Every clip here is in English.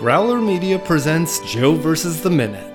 Growler Media presents Joe versus the Minute.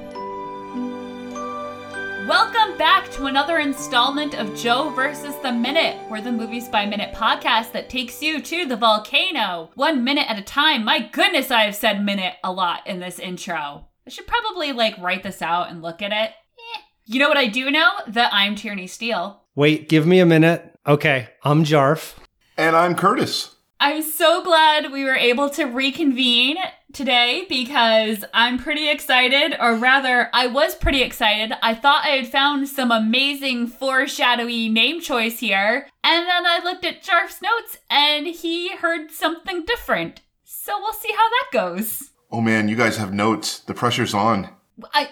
Welcome back to another installment of Joe versus the Minute. We're the Movies by Minute podcast that takes you to the volcano, one minute at a time. My goodness, I have said minute a lot in this intro. I should probably like write this out and look at it. Eh. You know what I do know? That I'm Tierney Steele. Wait, give me a minute. Okay, I'm Jarf. And I'm Curtis. I'm so glad we were able to reconvene today because I'm pretty excited, or rather, I was pretty excited. I thought I had found some amazing foreshadowy name choice here, and then I looked at Jarf's notes and he heard something different. So we'll see how that goes. Oh man, you guys have notes. The pressure's on. I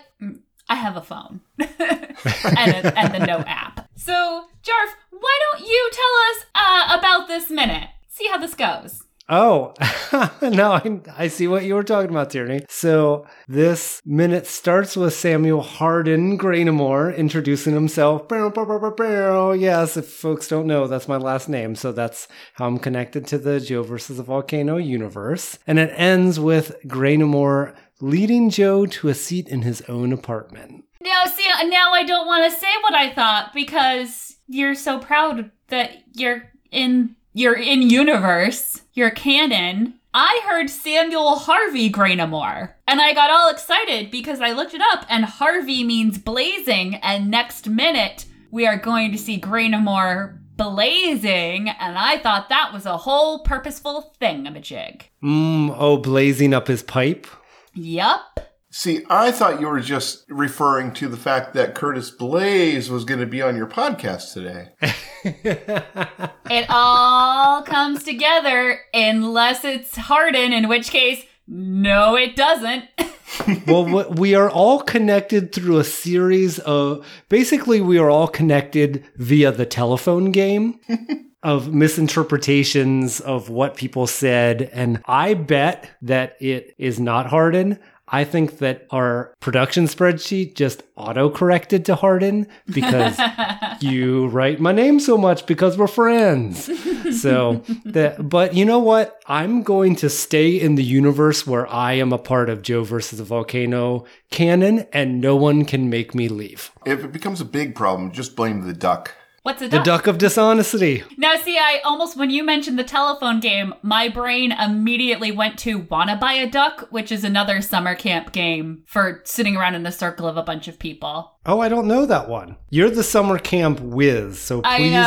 I have a phone and, a, and the note app. So Jarf, why don't you tell us uh, about this minute? See how this goes. Oh, no, I, I see what you were talking about, Tierney. So this minute starts with Samuel Hardin Graynamore introducing himself. Yes, if folks don't know, that's my last name. So that's how I'm connected to the Joe versus the Volcano universe. And it ends with Graynamore leading Joe to a seat in his own apartment. Now, see, now I don't want to say what I thought because you're so proud that you're in you're in universe, you're canon. I heard Samuel Harvey Graynamore. And I got all excited because I looked it up and Harvey means blazing. And next minute, we are going to see Graynamore blazing. And I thought that was a whole purposeful thing of a jig. Mmm, oh, blazing up his pipe? Yup. See, I thought you were just referring to the fact that Curtis Blaze was going to be on your podcast today. it all comes together unless it's Hardin, in which case, no, it doesn't. well, we are all connected through a series of basically, we are all connected via the telephone game. of misinterpretations of what people said. And I bet that it is not Hardin. I think that our production spreadsheet just auto corrected to Hardin because you write my name so much because we're friends. So that, but you know what? I'm going to stay in the universe where I am a part of Joe versus the Volcano canon and no one can make me leave. If it becomes a big problem, just blame the duck. What's a duck? The duck of dishonesty. Now, see, I almost, when you mentioned the telephone game, my brain immediately went to Wanna Buy a Duck, which is another summer camp game for sitting around in a circle of a bunch of people. Oh, I don't know that one. You're the summer camp whiz, so please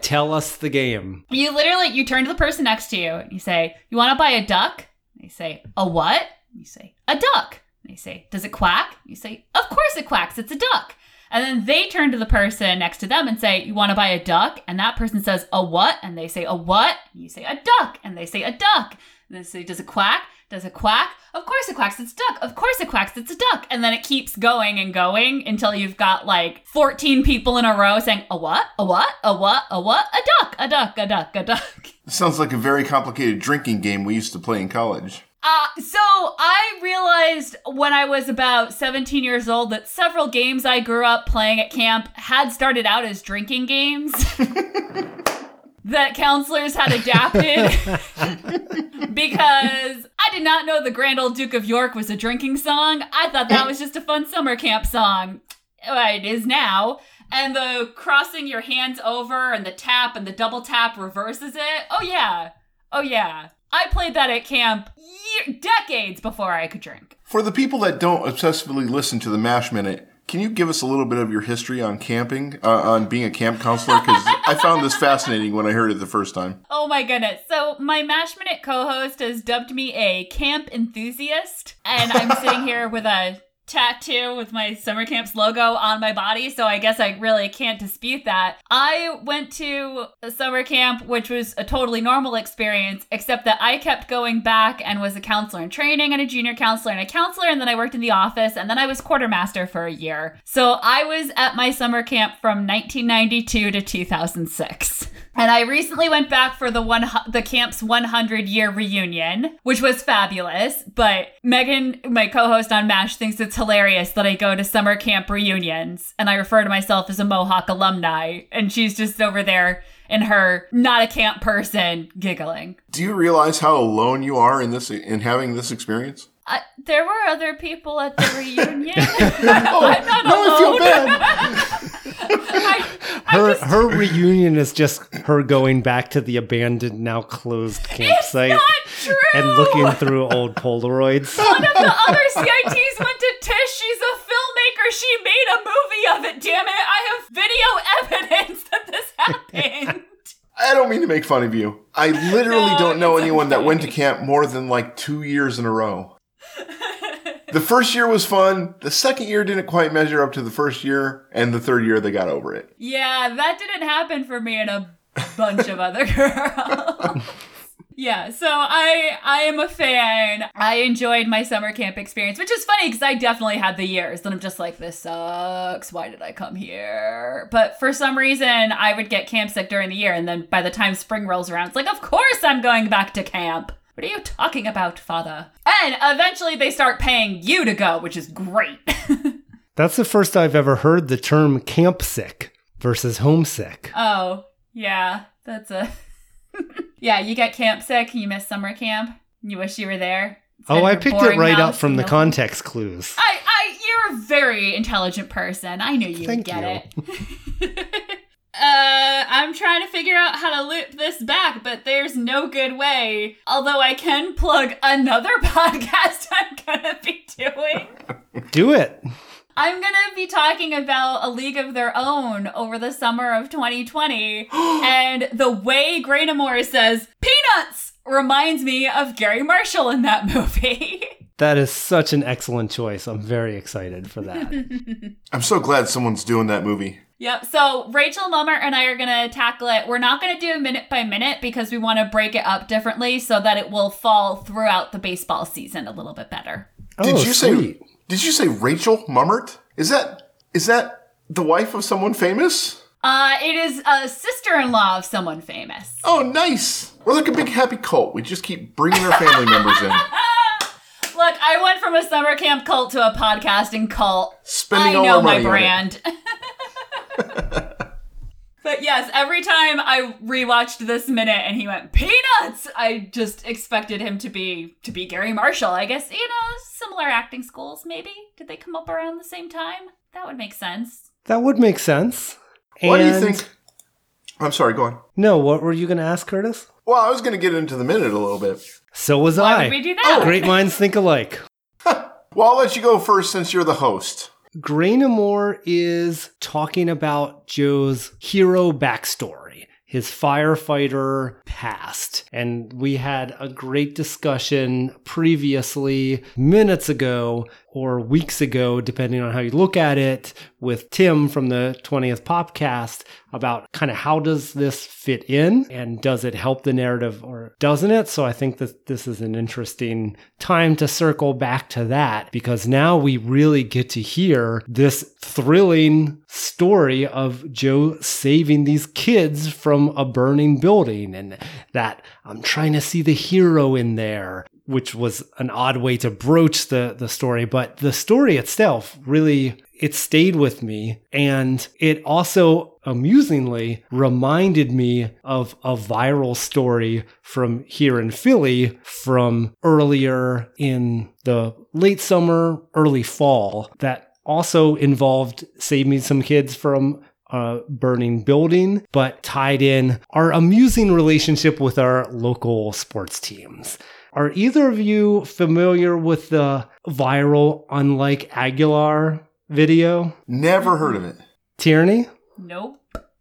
tell us the game. You literally, you turn to the person next to you and you say, You wanna buy a duck? They say, A what? You say, A duck. They say, Does it quack? You say, Of course it quacks, it's a duck. And then they turn to the person next to them and say, You want to buy a duck? And that person says, A what? And they say, A what? You say, A duck. And they say, A duck. And they say, Does it quack? Does it quack? Of course it quacks, it's a duck. Of course it quacks, it's a duck. And then it keeps going and going until you've got like 14 people in a row saying, A what? A what? A what? A what? A duck. A duck. A duck. A duck. sounds like a very complicated drinking game we used to play in college. Uh, so I realized when I was about 17 years old that several games I grew up playing at camp had started out as drinking games. that counselors had adapted because I did not know the Grand Old Duke of York was a drinking song. I thought that was just a fun summer camp song. It is now. And the crossing your hands over and the tap and the double tap reverses it. Oh, yeah. Oh, yeah. I played that at camp year, decades before I could drink. For the people that don't obsessively listen to the MASH Minute, can you give us a little bit of your history on camping, uh, on being a camp counselor? Because I found this fascinating when I heard it the first time. Oh my goodness. So, my MASH Minute co host has dubbed me a camp enthusiast, and I'm sitting here with a tattoo with my summer camp's logo on my body, so I guess I really can't dispute that. I went to a summer camp, which was a totally normal experience, except that I kept going back and was a counselor in training and a junior counselor and a counselor, and then I worked in the office, and then I was quartermaster for a year. So I was at my summer camp from 1992 to 2006. And I recently went back for the one the camp's 100 year reunion, which was fabulous. But Megan, my co-host on MASH, thinks it's hilarious that I go to summer camp reunions and I refer to myself as a Mohawk alumni, and she's just over there in her not a camp person giggling. Do you realize how alone you are in this in having this experience? Uh, there were other people at the reunion. Oh, I'm not now I feel bad. I, I Her just, her reunion is just her going back to the abandoned, now closed it's campsite not true. and looking through old Polaroids. One of the other CITs went to Tisch. She's a filmmaker. She made a movie of it. Damn it! I have video evidence that this happened. I don't mean to make fun of you. I literally No, don't know it's anyone that went to camp more than like two years in a row. The first year was fun. The second year didn't quite measure up to the first year, and the third year they got over it. Yeah, that didn't happen for me and a bunch of other girls. Yeah, so I I am a fan. I enjoyed my summer camp experience, which is funny because I definitely had the years that I'm just like, this sucks. Why did I come here? But for some reason, I would get camp sick during the year, and then by the time spring rolls around, it's like, of course I'm going back to camp. What are you talking about, father? And eventually they start paying you to go, which is great. That's the first I've ever heard the term camp sick versus homesick. Oh, yeah, that's a. yeah, you get camp sick, you miss summer camp, you wish you were there. Oh, I picked it right up from the the- context clues. I, I, you're a very intelligent person. I knew you Thank would get it. uh, I'm trying to figure out how to loop this back, but there's no good way. Although I can plug another podcast I'm gonna be doing. Do it. I'm gonna be talking about A League of Their Own over the summer of 2020, and the way Graynamore says "peanuts" reminds me of Garry Marshall in that movie. That is such an excellent choice. I'm very excited for that. I'm so glad someone's doing that movie. Yep. So Rachel Mummer and I are gonna tackle it. We're not gonna do a minute by minute because we want to break it up differently so that it will fall throughout the baseball season a little bit better. Did oh, you sweet. say? Did you say Rachel Mummert? Is that is that the wife of someone famous? Uh, it is a sister-in-law of someone famous. Oh, nice. We're like a big happy cult. We just keep bringing our family members in, Look, I went from a summer camp cult to a podcasting cult. spending I all know our my money on it. brand. but yes, every time I rewatched this minute and he went peanuts, I just expected him to be to be Garry Marshall. I guess you know similar acting schools. Maybe did they come up around the same time? That would make sense. That would make sense. Why do you think? I'm sorry. Go on. No, what were you going to ask, Curtis? Well, I was going to get into the minute a little bit. So was Why I. would we do that? Great minds think alike. Well, I'll let you go first since you're the host. Graynamore is talking about Joe's hero backstory, his firefighter past. And we had a great discussion previously, minutes ago or weeks ago, depending on how you look at it, with Tim from the 20th Popcast about kind of how does this fit in and does it help the narrative or doesn't it? So I think that this is an interesting time to circle back to that because now we really get to hear this thrilling story of Joe saving these kids from a burning building and that I'm trying to see the hero in there which was an odd way to broach the the story but the story itself really it stayed with me and it also amusingly reminded me of a viral story from here in Philly from earlier in the late summer early fall that also involved saving some kids from a burning building, but tied in our amusing relationship with our local sports teams. Are either of you familiar with the viral Unlike Agholor video? Never heard of it. Tierney? Nope.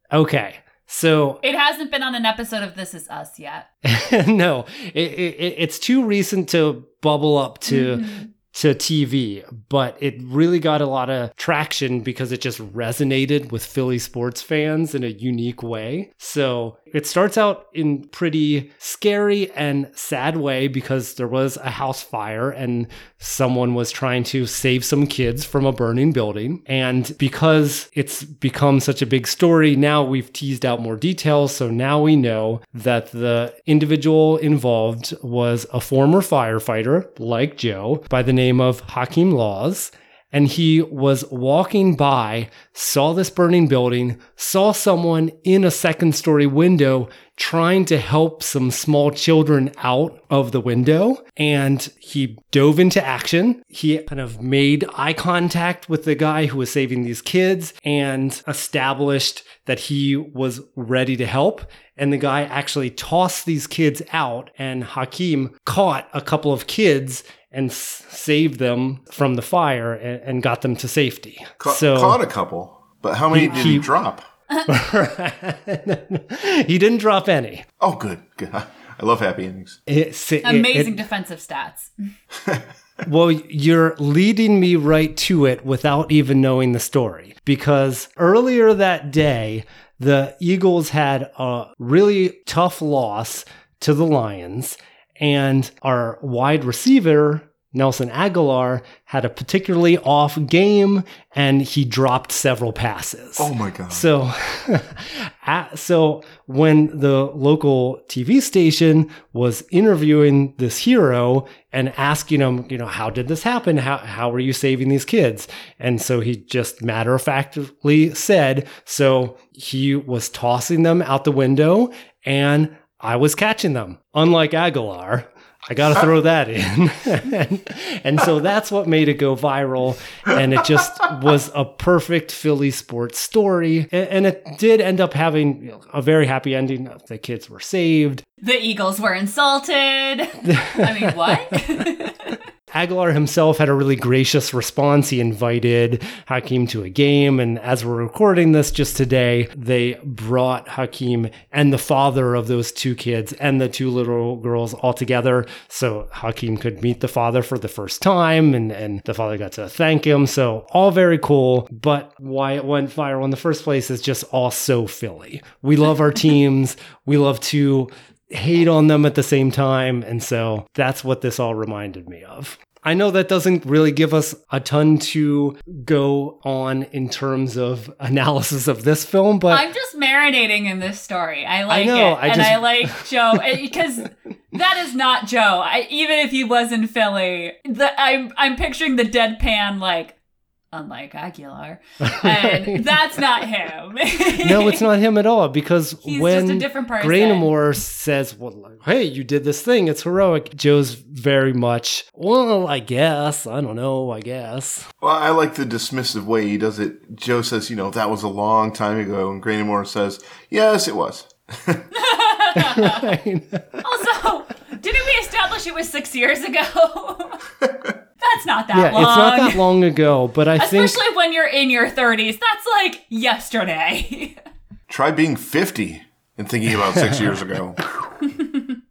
Okay. So It hasn't been on an episode of This Is Us yet. no, it, it, it's too recent to bubble up to Mhm. To TV, but it really got a lot of traction because it just resonated with Philly sports fans in a unique way. So it starts out in pretty scary and sad way because there was a house fire and someone was trying to save some kids from a burning building. And because it's become such a big story, now we've teased out more details. So now we know that the individual involved was a former firefighter like Joe by the name of Hakim Laws. and he was walking by, saw this burning building, saw someone in a second story window trying to help some small children out of the window. And he dove into action. He kind of made eye contact with the guy who was saving these kids and established that he was ready to help. And the guy actually tossed these kids out, and Hakim caught a couple of kids and s- saved them from the fire and, and got them to safety. Ca- so caught a couple, but how many He- did he, he- drop? he didn't drop any. Oh, good, good. I love happy endings. It's- it- Amazing it- defensive stats. Well, you're leading me right to it without even knowing the story. Because earlier that day, the Eagles had a really tough loss to the Lions, and our wide receiver, Nelson Agholor, had a particularly off game and he dropped several passes. Oh my god. So, so when the local TV station was interviewing this hero and asking him, you know, how did this happen? How how were you saving these kids? And so he just matter of factly said, so he was tossing them out the window and I was catching them. Unlike Agholor. I got to throw that in. and, and so that's what made it go viral. And it just was a perfect Philly sports story. A- And it did end up having a very happy ending. The kids were saved. The Eagles were insulted. I mean, what? Agholor himself had a really gracious response. He invited Hakim to a game. And as we're recording this just today, they brought Hakim and the father of those two kids and the two little girls all together. So Hakim could meet the father for the first time and, and the father got to thank him. So all very cool. But why it went viral in the first place is just all so Philly. We love our teams. We love to hate on them at the same time. And so that's what this all reminded me of. I know that doesn't really give us a ton to go on in terms of analysis of this film, but I'm just marinating in this story. I like know, it, I and just- I like Joe because that is not Joe. I, even if he was in Philly, the, I'm I'm picturing the deadpan like. Unlike Agholor, and that's not him. no, it's not him at all because He's when just a different person. Graynamore says, well, like, hey, you did this thing, it's heroic, Joe's very much, well, I guess, I don't know, I guess. Well, I like the dismissive way he does it. Joe says, you know, that was a long time ago. And Graynamore says, yes, it was. Also, didn't we establish it was six years ago? That's not that yeah, long. it's not that long ago, but I think Especially when you're in your 30s. That's like yesterday. Try being 50 and thinking about six years ago.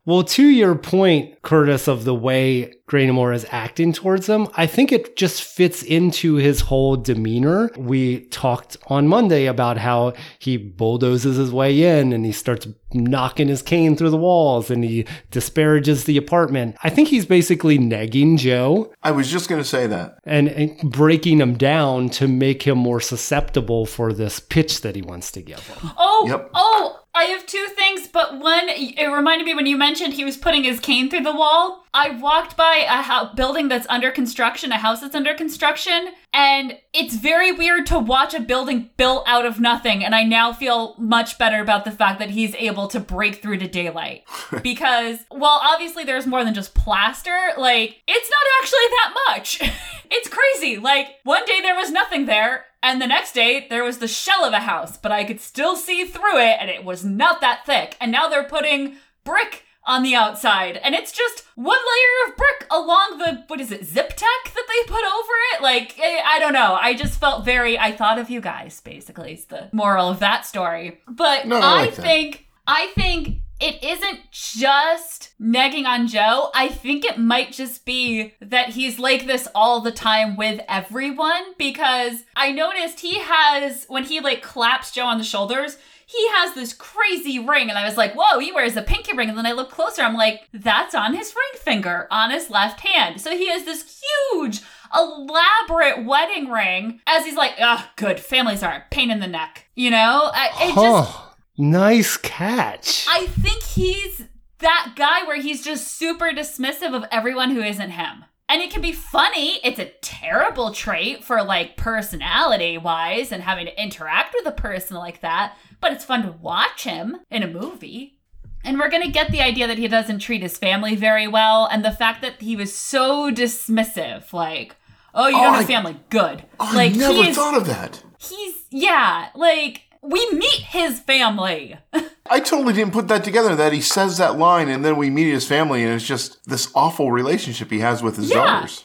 Well, to your point, Curtis, of the way Graynamore is acting towards him, I think it just fits into his whole demeanor. We talked on Monday about how he bulldozes his way in and he starts knocking his cane through the walls and he disparages the apartment. I think he's basically negging Joe I was just going to say that. and, and breaking him down to make him more susceptible for this pitch that he wants to give him. Oh, Yep. oh, I have two things, but one, it reminded me when you mentioned he was putting his cane through the wall. I walked by a ho- building that's under construction, a house that's under construction, and it's very weird to watch a building built out of nothing. And I now feel much better about the fact that he's able to break through to daylight. because, well, obviously there's more than just plaster, like, it's not actually that much. it's crazy. Like, one day there was nothing there, and the next day, there was the shell of a house, but I could still see through it, and it was not that thick. And now they're putting brick on the outside, and it's just one layer of brick along the, what is it, zip tech that they put over it? Like, eh, I don't know. I just felt very, I thought of you guys, basically, is the moral of that story. But No, I I like that. think, I think it isn't just negging on Joe. I think it might just be that he's like this all the time with everyone because I noticed he has, when he like claps Joe on the shoulders, he has this crazy ring. And I was like, whoa, he wears a pinky ring. And then I look closer, I'm like, that's on his ring finger on his left hand. So he has this huge, elaborate wedding ring as he's like, ah, good, families are a pain in the neck. You know? I, it just. Huh. Nice catch. I think he's that guy where he's just super dismissive of everyone who isn't him. And it can be funny. It's a terrible trait for like personality wise and having to interact with a person like that, but it's fun to watch him in a movie. And we're going to get the idea that he doesn't treat his family very well and the fact that he was so dismissive like, "Oh, you Oh, don't I- have family. Good." Oh, like I never thought of that. he's yeah, like we meet his family. I totally didn't put that together that he says that line and then we meet his family and it's just this awful relationship he has with his Yeah. daughters.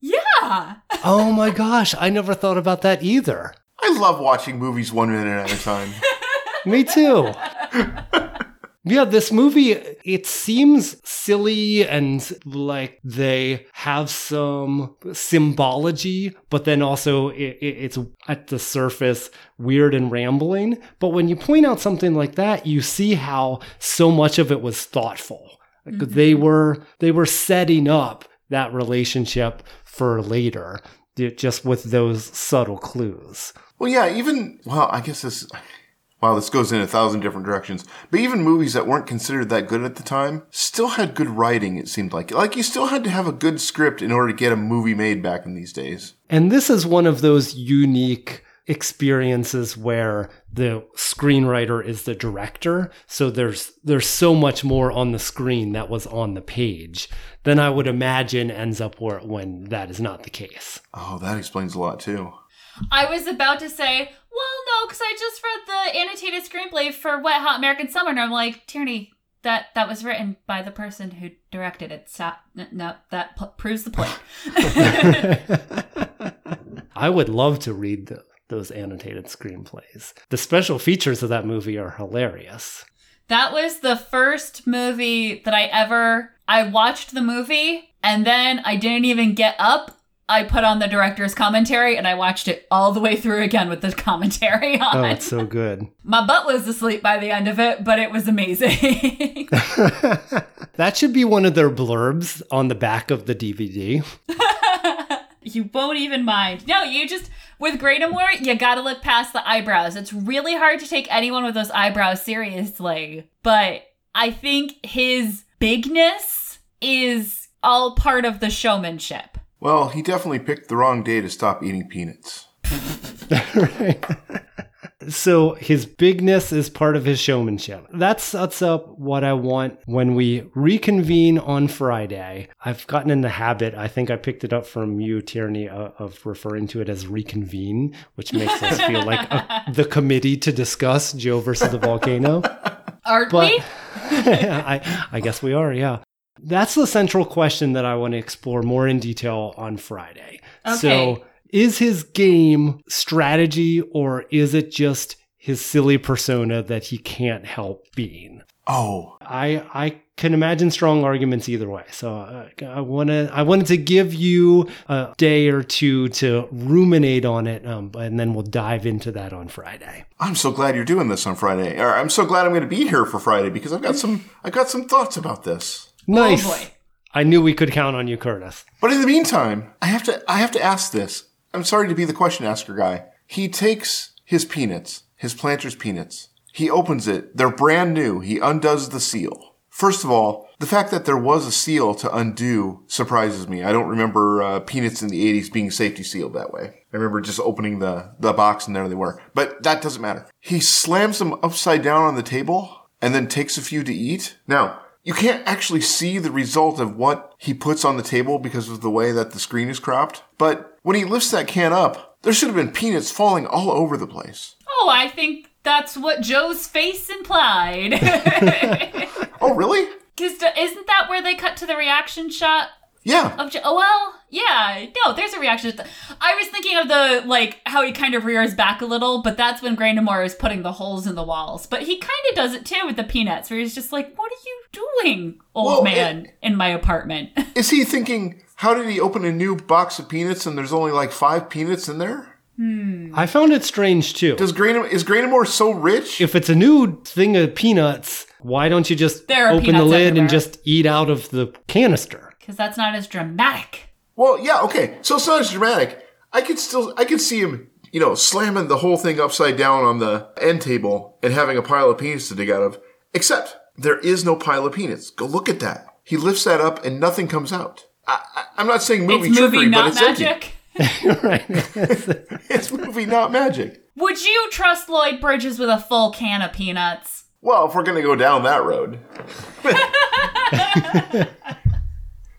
yeah. Oh my gosh, I never thought about that either. I love watching movies one minute at a time. Me too. Yeah, this movie, it seems silly and like they have some symbology, but then also it, it- it's at the surface weird and rambling. But when you point out something like that, you see how so much of it was thoughtful. Like, mm-hmm. They were they were setting up that relationship for later, just with those subtle clues. Well, yeah, even well, I guess this. Wow, this goes in a thousand different directions. But even movies that weren't considered that good at the time still had good writing. It seemed like, like you still had to have a good script in order to get a movie made back in these days. And this is one of those unique experiences where the screenwriter is the director so there's there's so much more on the screen that was on the page than I would imagine ends up where when that is not the case. Oh, that explains a lot too. I was about to say, well, no, because I just read the annotated screenplay for Wet Hot American Summer, and I'm like, Tierney, that that was written by the person who directed it. Stop. No, that p- proves the point. I would love to read the, those annotated screenplays. The special features of that movie are hilarious. that was the first movie that I ever. I watched the movie, and then I didn't even get up. I put on the director's commentary, and I watched it all the way through again with the commentary on. Oh, it's so good. My butt was asleep by the end of it, but it was amazing. that should be one of their blurbs on the back of the DVD. you won't even mind. No, you just with Graynamore, you gotta look past the eyebrows. It's really hard to take anyone with those eyebrows seriously. But I think his bigness is all part of the showmanship. Well, he definitely picked the wrong day to stop eating peanuts. right. So his bigness is part of his showmanship. That sets up what I want when we reconvene on Friday. I've gotten in the habit, I think I picked it up from you, Tierney, uh, of referring to it as reconvene, which makes us feel like a, the committee to discuss Joe versus the volcano. Aren't But we? I, I guess we are, yeah. That's the central question that I want to explore more in detail on Friday. Okay. So, is his game strategy or is it just his silly persona that he can't help being? Oh, I I can imagine strong arguments either way. So uh, I want to I wanted to give you a day or two to ruminate on it, um, and then we'll dive into that on Friday. I'm so glad you're doing this on Friday. Or I'm so glad I'm going to be here for Friday because I've got some I got some thoughts about this. Nice. Oh boy. I knew we could count on you, Curtis. But in the meantime, I have to I have to ask this. I'm sorry to be the question asker guy. He takes his peanuts, his planter's peanuts. He opens it. They're brand new. He undoes the seal. First of all, the fact that there was a seal to undo surprises me. I don't remember uh, peanuts in the 80s being safety sealed that way. I remember just opening the, the box and there they were. But that doesn't matter. He slams them upside down on the table and then takes a few to eat. Now, you can't actually see the result of what he puts on the table because of the way that the screen is cropped. But when he lifts that can up, there should have been peanuts falling all over the place. Oh, I think that's what Joe's face implied. Oh, really? Because isn't that where they cut to the reaction shot Yeah. of Joe? Oh, well, yeah. No, there's a reaction. I was thinking of the, like, how he kind of rears back a little, but that's when Graynamore is putting the holes in the walls. But he kind of does it too with the peanuts, where he's just like, what are you doing, old Well, man, in my apartment? Is he thinking, how did he open a new box of peanuts and there's only like five peanuts in there? Hmm. I found it strange too. Does Grainam- is Graynamore so rich? if it's a new thing of peanuts, why don't you just open the lid everywhere. and just eat out of the canister? Because that's not as dramatic. Well, yeah, okay. So it's not as dramatic. I could still, I could see him, you know, slamming the whole thing upside down on the end table and having a pile of peanuts to dig out of. Except there is no pile of peanuts. Go look at that. He lifts that up and nothing comes out. I, I, I'm not saying movie it's movie trickery, but not it's magic. right. It's movie not magic. Would you trust Lloyd Bridges with a full can of peanuts? Well, if we're gonna go down that road.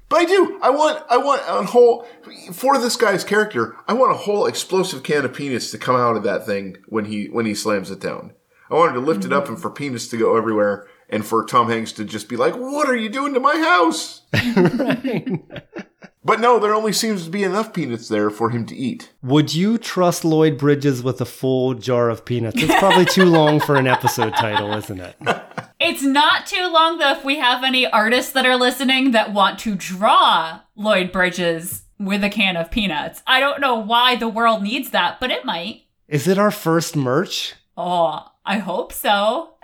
But I do. I want. I want a whole for this guy's character. I want a whole explosive can of peanuts to come out of that thing when he when he slams it down. I wanted to lift it up mm-hmm. and for peanuts to go everywhere, and for Tom Hanks to just be like, "What are you doing to my house?" But no, there only seems to be enough peanuts there for him to eat. Would you trust Lloyd Bridges with a full jar of peanuts? It's probably too long for an episode title, isn't it? It's not too long though if we have any artists that are listening that want to draw Lloyd Bridges with a can of peanuts. I don't know why the world needs that, but it might. Is it our first merch? Oh, I hope so.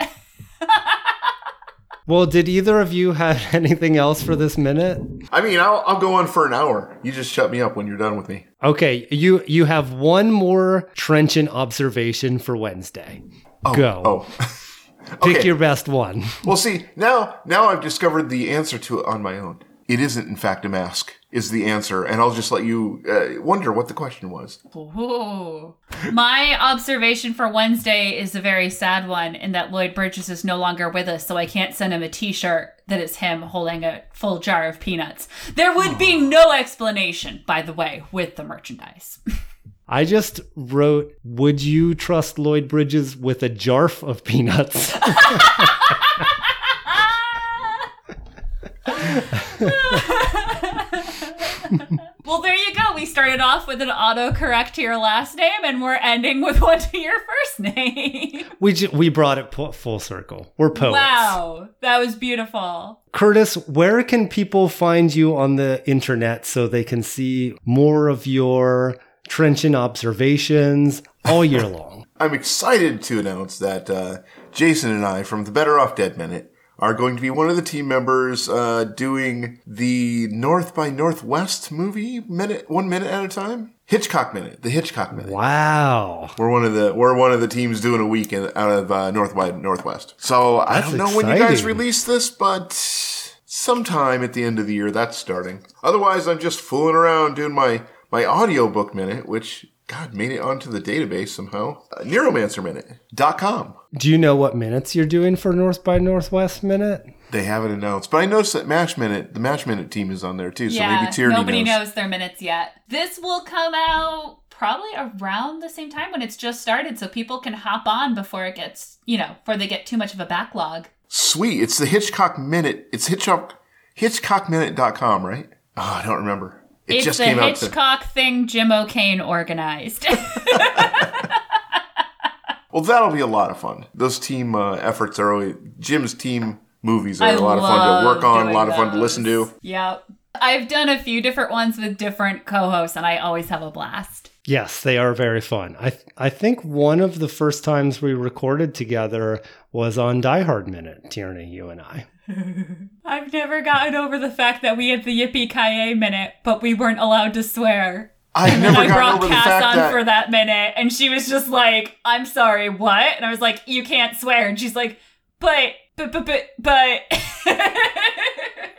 Well, did either of you have anything else for this minute? I mean, I'll, I'll go on for an hour. You just shut me up when you're done with me. Okay, you you have one more trenchant observation for Wednesday. Oh, go. Oh, Pick okay. your best one. well, see now now I've discovered the answer to it on my own. It isn't, in fact, a mask. Is the answer, and I'll just let you uh, wonder what the question was. Ooh. My observation for Wednesday is a very sad one in that Lloyd Bridges is no longer with us, so I can't send him a t shirt that is him holding a full jar of peanuts. There would be no explanation, by the way, with the merchandise. I just wrote, "Would you trust Lloyd Bridges with a jarf of peanuts?" well, there you go. We started off with an autocorrect to your last name, and we're ending with one to your first name. we ju- we brought it pu- full circle. We're poets. wow, that was beautiful. Curtis, where can people find you on the internet so they can see more of your trenchant observations all year long? I'm excited to announce that uh, Jason and I from the Better Off Dead Minute are going to be one of the team members uh, doing the North by Northwest movie minute, one minute at a time. Hitchcock Minute, the Hitchcock Minute. Wow. We're one of the we're one of the teams doing a week in, out of uh, North by Northwest. So I don't know when you guys release this, but sometime at the end of the year that's starting. Otherwise, I'm just fooling around doing my my audiobook minute, which God made it onto the database somehow. Uh, Neuromancerminute.com. Do you know what minutes you're doing for North by Northwest Minute? They haven't announced, but I noticed that Mash Minute, the Mash Minute team is on there too. So yeah, maybe Tierney nobody knows. knows their minutes yet. This will come out probably around the same time when it's just started, so people can hop on before it gets, you know, before they get too much of a backlog. Sweet, it's the Hitchcock Minute. It's Hitchcock HitchcockMinute.com, right? Oh, I don't remember. It it's just the came out. To, Hitchcock thing Jim O'Kane organized. well, that'll be a lot of fun. Those team uh, efforts are always Jim's team movies are I a lot of fun to work on, a doing lot of fun to listen to. Yep. I've done a few different ones with different co-hosts, and I always have a blast. Yes, they are very fun. I th- I think one of the first times we recorded together was on Die Hard Minute, Tierney, you and I. I've never gotten over the fact that we had the Yippee Ki minute, but we weren't allowed to swear. I And never I brought over the Cass fact on that for that minute, and she was just like, "I'm sorry, what?" And I was like, "You can't swear." And she's like, "But, but, but, but." but.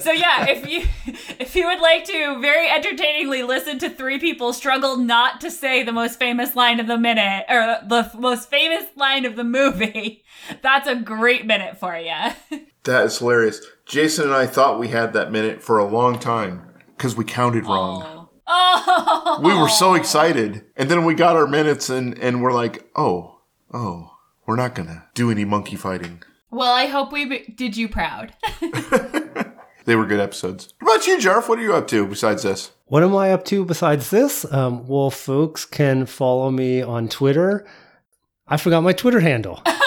so yeah, if you if you would like to very entertainingly listen to three people struggle not to say the most famous line of the minute or the most famous line of the movie, that's a great minute for you. that is hilarious. Jason and I thought we had that minute for a long time because we counted wrong. Oh, We were so excited, and then we got our minutes, and and we're like, oh, oh, we're not gonna do any monkey fighting. Well, I hope we b- did you proud. They were good episodes. What about you, Jarf? What are you up to besides this? What am I up to besides this? Um, well, folks can follow me on Twitter. I forgot my Twitter handle.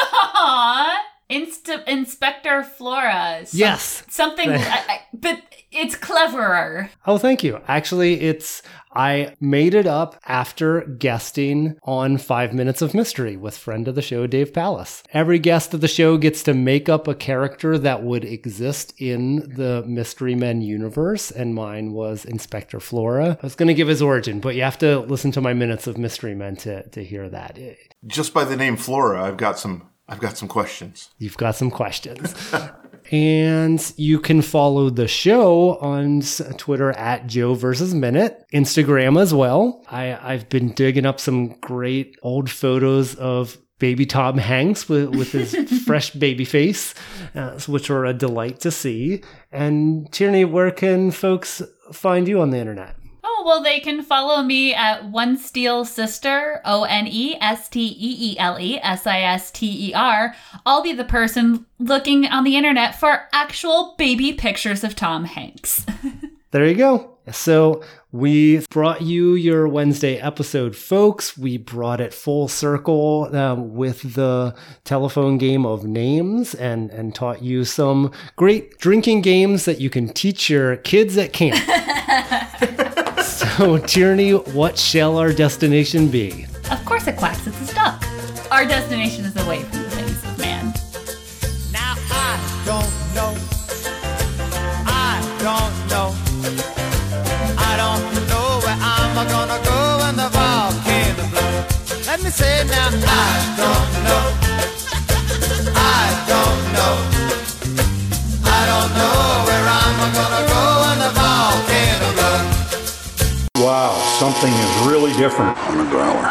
Aww. Insta- Inspector Flora. Some- Yes. Something, I, I, but it's cleverer. Oh, thank you. Actually, it's I made it up after guesting on Five Minutes of Mystery with friend of the show, Dave Palace. Every guest of the show gets to make up a character that would exist in the Mystery Men universe, and mine was Inspector Flora. I was going to give his origin, but you have to listen to my Minutes of Mystery Men to, to hear that. Just by the name Flora, I've got some. I've got some questions. You've got some questions. And you can follow the show on Twitter at Joe versus Minute, Instagram as well. I, I've been digging up some great old photos of baby Tom Hanks with, with his fresh baby face, uh, which were a delight to see. And Tierney, where can folks find you on the internet? Well, they can follow me at One Steele Sister, O N E S T E E L E S I S T E R. I'll be the person looking on the internet for actual baby pictures of Tom Hanks. there you go. So we brought you your Wednesday episode, folks. We brought it full circle um, with the telephone game of names and, and taught you some great drinking games that you can teach your kids at camp. so, Tierney, what shall our destination be? Of course, it quacks. It's a duck. Our destination is away from the things of man. Now I don't know. I don't know. I don't know where I'm gonna go when the volcano blows. Let me say now, I don't know. Wow, something is really different on the growler.